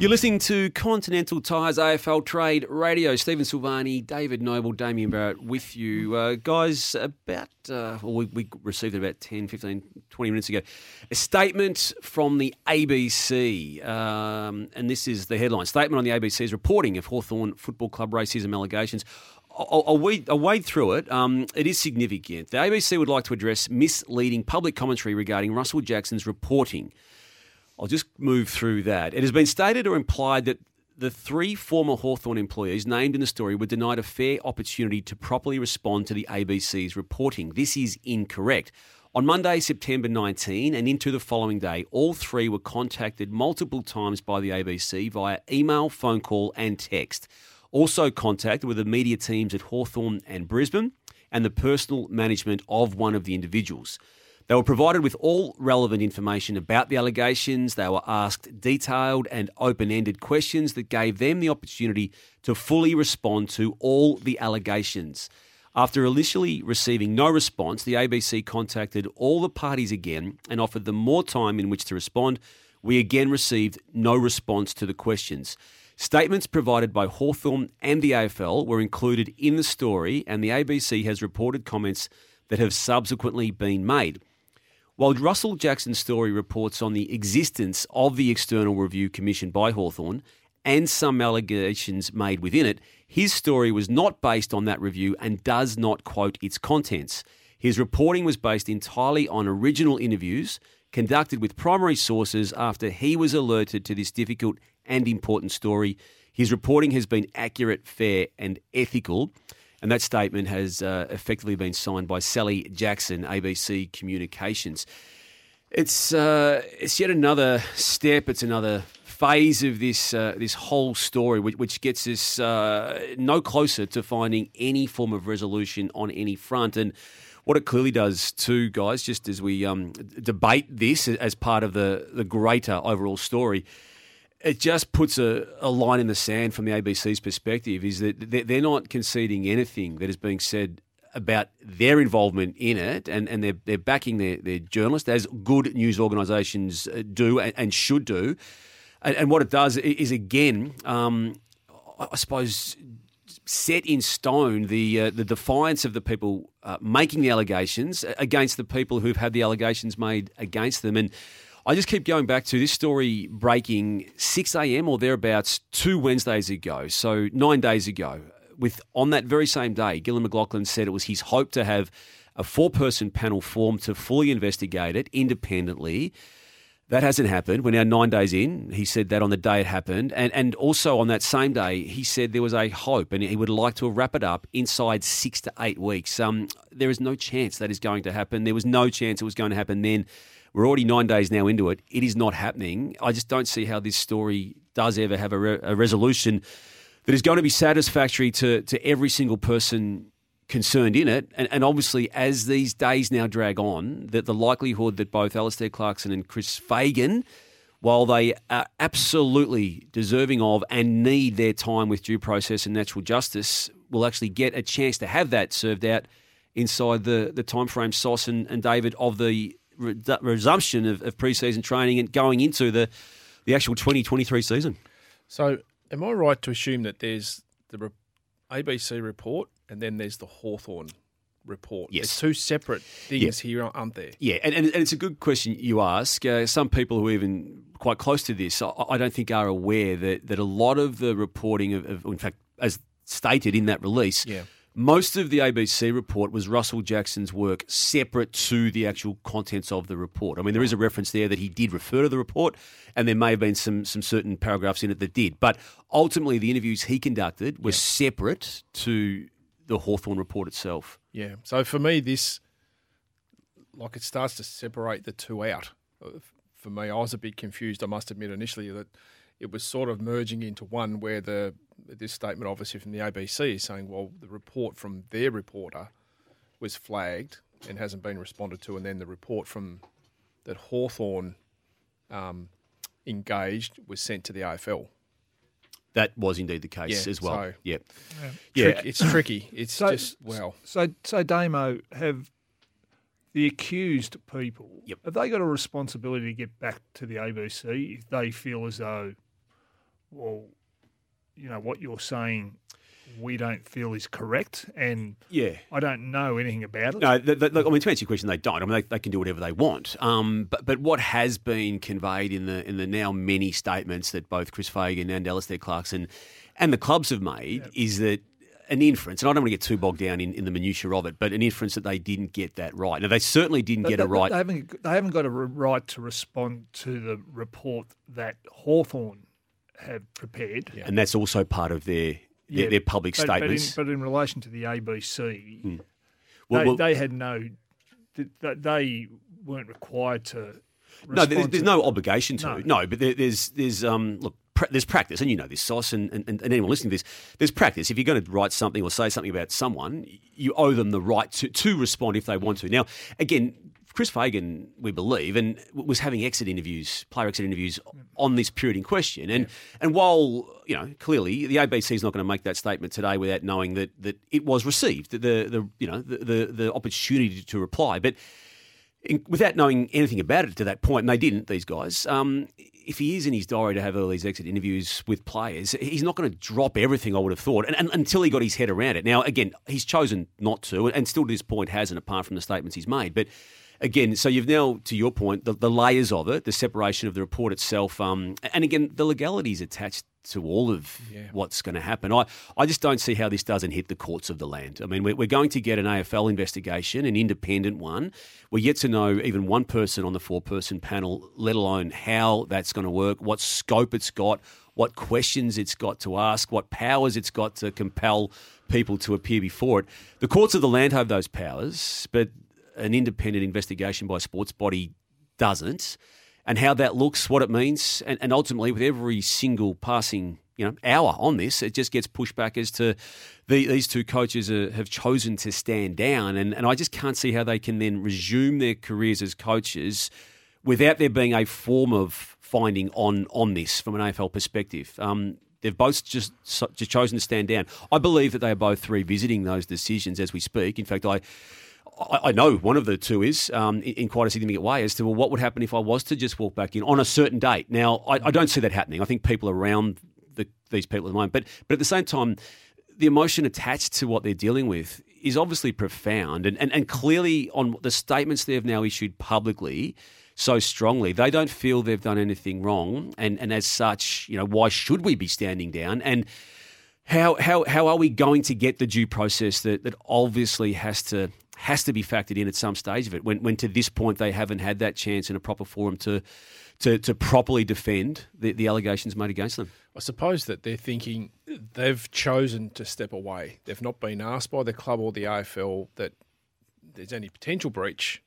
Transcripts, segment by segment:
You're listening to Continental Tires AFL Trade Radio. Stephen Silvagni, David Noble, Damien Barrett with you. Uh, guys, about, uh, well, we, we, received it about 10, 15, 20 minutes ago. A statement from the ABC, um, and this is the headline Statement on the ABC's reporting of Hawthorn Football Club racism allegations. I'll, I'll, wade, I'll wade through it. Um, it is significant. The ABC would like to address misleading public commentary regarding Russell Jackson's reporting I'll just move through that. It has been stated or implied that the three former Hawthorn employees named in the story were denied a fair opportunity to properly respond to the ABC's reporting. This is incorrect. On Monday, September 19, and into the following day, all three were contacted multiple times by the ABC via email, phone call, and text. Also contacted were the media teams at Hawthorn and Brisbane and the personal management of one of the individuals. They were provided with all relevant information about the allegations. They were asked detailed and open ended questions that gave them the opportunity to fully respond to all the allegations. After initially receiving no response, the ABC contacted all the parties again and offered them more time in which to respond. We again received no response to the questions. Statements provided by Hawthorn and the AFL were included in the story, and the ABC has reported comments that have subsequently been made. While Russell Jackson's story reports on the existence of the external review commissioned by Hawthorn and some allegations made within it, his story was not based on that review and does not quote its contents. His reporting was based entirely on original interviews conducted with primary sources after he was alerted to this difficult and important story. His reporting has been accurate, fair, and ethical. And that statement has uh, effectively been signed by Sally Jackson, ABC Communications. It's uh, it's yet another step. It's another phase of this uh, this whole story, which, which gets us uh, no closer to finding any form of resolution on any front. And what it clearly does, too, guys, just as we um, debate this as part of the the greater overall story, it just puts a, a line in the sand from the ABC's perspective is that they're not conceding anything that is being said about their involvement in it, and, and they're, they're backing their, their journalists, as good news organisations uh, do and, and should do. And, and, what it does is, again, um, I suppose, set in stone the uh, the defiance of the people uh, making the allegations against the people who've had the allegations made against them. And I just keep going back to this story breaking 6 a.m. or thereabouts two Wednesdays ago, so nine days ago. With on that very same day, Gillon McLachlan said it was his hope to have a four-person panel formed to fully investigate it independently. That hasn't happened. We're now nine days in. He said that on the day it happened. And, and also on that same day, he said there was a hope and he would like to wrap it up inside six to eight weeks. Um, there is no chance that is going to happen. There was no chance it was going to happen then. We're already nine days now into it. It is not happening. I just don't see how this story does ever have a, re- a resolution that is going to be satisfactory to, to every single person concerned in it. And, and, obviously, as these days now drag on, that the likelihood that both Alastair Clarkson and Chris Fagan, while they are absolutely deserving of and need their time with due process and natural justice, will actually get a chance to have that served out inside the, the time frame, Sauce and, and David, of the resumption of, of pre-season training and going into the the actual 2023 season. So, am I right to assume that there's the re- ABC report and then there's the Hawthorn report? Yes. There's two separate things yeah. here, aren't there? Yeah, and, and, and, it's a good question you ask. Uh, some people who are even quite close to this, I, I, don't think are aware that, that a lot of the reporting of, of in fact, as stated in that release, yeah Most of the ABC report was Russell Jackson's work separate to the actual contents of the report. I mean, there is a reference there that he did refer to the report, and there may have been some, some certain paragraphs in it that did. But ultimately, the interviews he conducted were separate to the Hawthorn report itself. Yeah. So for me, this like it starts to separate the two out. Uh, For me, I was a bit confused. I must admit initially that it was sort of merging into one, where the this statement, obviously from the ABC, is saying, well, the report from their reporter was flagged and hasn't been responded to, and then the report from that Hawthorn um, engaged was sent to the AFL. That was indeed the case Yeah, as well. so- yeah. Trick- Yeah. it's tricky. It's So- just well, So, so Damo, have the accused people Yep. have they got a responsibility to get back to the ABC if they feel as though, well, you know what you're saying, we don't feel is correct, and Yeah. I don't know anything about it. No, look, I mean, to answer your question, they don't. I mean, they, they can do whatever they want. Um, but but what has been conveyed in the in the now many statements that both Chris Fagan and Alastair Clarkson and the clubs have made is that an inference, and I don't want to get too bogged down in, in the minutiae of it, but an inference that they didn't get that right. Now, they certainly didn't They- get it right. They haven't, they haven't got a right to respond to the report that Hawthorn have prepared. and that's also part of their their, Yeah, their public But, but, in, statements. but in relation to the ABC, Hmm. Well, they, well- they had no, th- th- they weren't required to. No, respond there's, there's no obligation to. No. No, but there, there's there's um look. pra- There's practice, and you know this, Sauce, and, and, and anyone listening to this. There's practice. If you're going to write something or say something about someone, you owe them the right to, to respond if they want to. Now, again, Chris Fagan, we believe, and was having exit interviews, player exit interviews on this period in question. And and while you know clearly the ABC is not going to make that statement today without knowing that that it was received, the the you know the the, the opportunity to reply, but in, without knowing anything about it to that point, and they didn't, these guys, um, if he is in his diary to have all these exit interviews with players, he's not going to drop everything, I would have thought, and, and, until he got his head around it. Now, again, he's chosen not to, and still to this point hasn't, apart from the statements he's made. But again, so you've now, to your point, the, the layers of it, the separation of the report itself, um, and again, the legalities attached to all of what's going to happen. I, I just don't see how this doesn't hit the courts of the land. I mean, we're, we're going to get an AFL investigation, an independent one. We're yet to know even one person on the four person panel, let alone how that's going to work, what scope it's got, what questions it's got to ask, what powers it's got to compel people to appear before it. The courts of the land have those powers, but an independent investigation by a sports body doesn't and how that looks, what it means, and, and ultimately with every single passing you know hour on this, it just gets pushed back as to the, these two coaches are, have chosen to stand down, and, and I just can't see how they can then resume their careers as coaches without there being a form of finding on on this from an AFL perspective. Um, They've both just just chosen to stand down. I believe that they are both revisiting those decisions as we speak. In fact, I I, know one of the two is um, in, in quite a significant way as to well, what would happen if I was to just walk back in on a certain date. Now, I, I don't see that happening. I think people around the, these people at the moment, but but at the same time, the emotion attached to what they're dealing with is obviously profound, and and, and clearly on the statements they have now issued publicly. So strongly, they don't feel they've done anything wrong, and, and as such, you know, why should we be standing down? And how how how are we going to get the due process that, that obviously has to has to be factored in at some stage of it when when to this point they haven't had that chance in a proper forum to to, to properly defend the, the allegations made against them. I suppose that they're thinking they've chosen to step away. They've not been asked by the club or the AFL that there's any potential breach,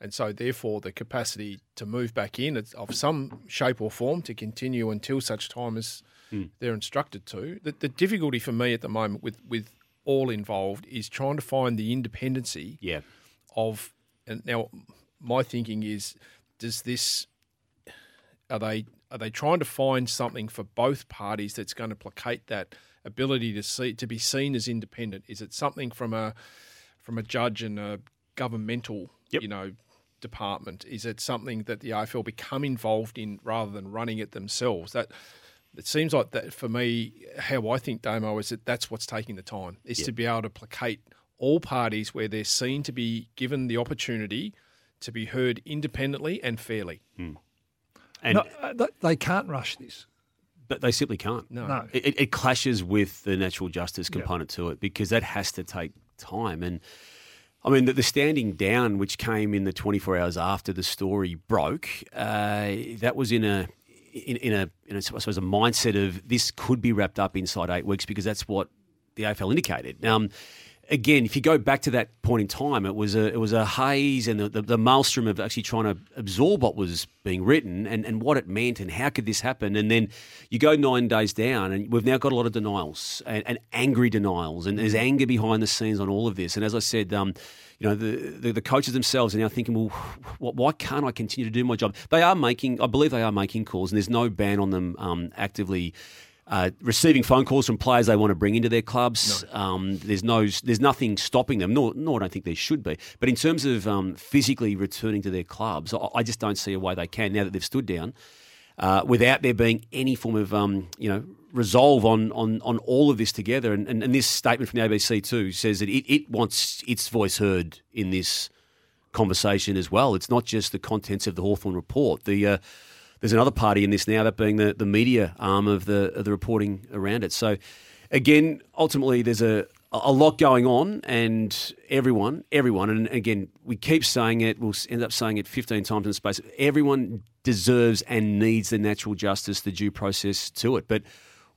and so therefore the capacity to move back in of some shape or form to continue until such time as hmm. they're instructed to. The, the difficulty for me at the moment with with all involved is trying to find the independency Yeah. of and now my thinking is does this are they are they trying to find something for both parties that's going to placate that ability to see to be seen as independent is it something from a from a judge and a governmental Yep. you know department is it something that the AFL become involved in rather than running it themselves that it seems like that for me how I think Damo is that that's what's taking the time is to be able to placate all parties where they're seen to be given the opportunity to be heard independently and fairly. And No, uh, they can't rush this. but they simply can't. No. No. It, it- it clashes with the natural justice Yeah. component to it because that has to take time. And I mean, the, the standing down, which came in the 24 hours after the story broke, uh, that was in a in, in a in a, I suppose a mindset of this could be wrapped up inside eight weeks because that's what the AFL indicated. Um, again, if you go back to that point in time, it was a it was a haze and the, the, the maelstrom of actually trying to absorb what was being written and, and what it meant and how could this happen. And then you go nine days down, and we've now got a lot of denials and, and angry denials, and there's anger behind the scenes on all of this. And as I said, um, you know, the, the the coaches themselves are now thinking, well, wh- why can't I continue to do my job? They are making, I believe, they are making calls, and there's no ban on them um, actively uh, receiving phone calls from players they want to bring into their clubs. Um, there's no, there's nothing stopping them. Nor, nor I don't think there should be. But in terms of um, physically returning to their clubs, I, I just don't see a way they can now that they've stood down. Uh, without there being any form of um, you know resolve on, on, on all of this together, and, and, and this statement from the ABC too says that it, it wants its voice heard in this conversation as well. It's not just the contents of the Hawthorn report. The uh, there's another party in this now, that being the, the media arm of the of the reporting around it. So again, ultimately, there's a a lot going on, and everyone, everyone, and again, we keep saying it. We'll end up saying it 15 times in space. Everyone deserves and needs the natural justice, the due process to it. But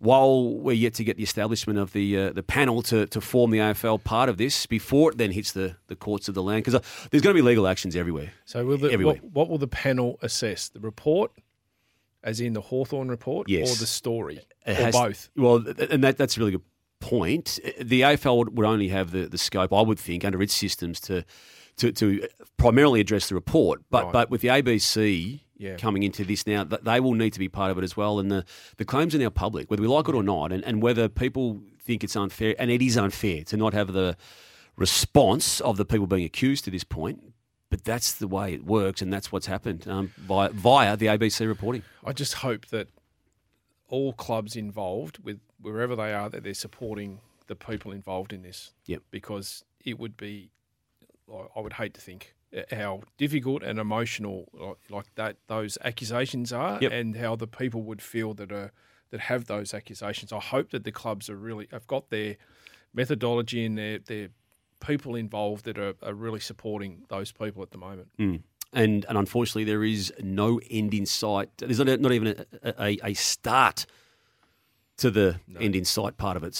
while we're yet to get the establishment of the uh, the panel to, to form the AFL part of this, before it then hits the, the courts of the land, because there's going to be legal actions everywhere. So will the, Everywhere. what, what will the panel assess? The report, as in the Hawthorn report, Yes. or the story, It or both? Well, and that, that's a really good point. The AFL would, would only have the, the scope, I would think, under its systems to to, to primarily address the report. But Right. but with the ABC Yeah. coming into this now, they will need to be part of it as well. And the, the claims are now public, whether we like it or not, and, and whether people think it's unfair, and it is unfair to not have the response of the people being accused to this point. But that's the way it works, and that's what's happened um, via, via the ABC reporting. I just hope that all clubs involved, with wherever they are, that they're supporting the people involved in this. Yep. Because it would be, I would hate to think how difficult and emotional like- like that those accusations are, Yep. and how the people would feel that are that have those accusations. I hope that the clubs are really have got their methodology and their their people involved that are, are really supporting those people at the moment. Mm. And and unfortunately, there is no end in sight. There's not, not even a, a, a start to the end in sight part of it.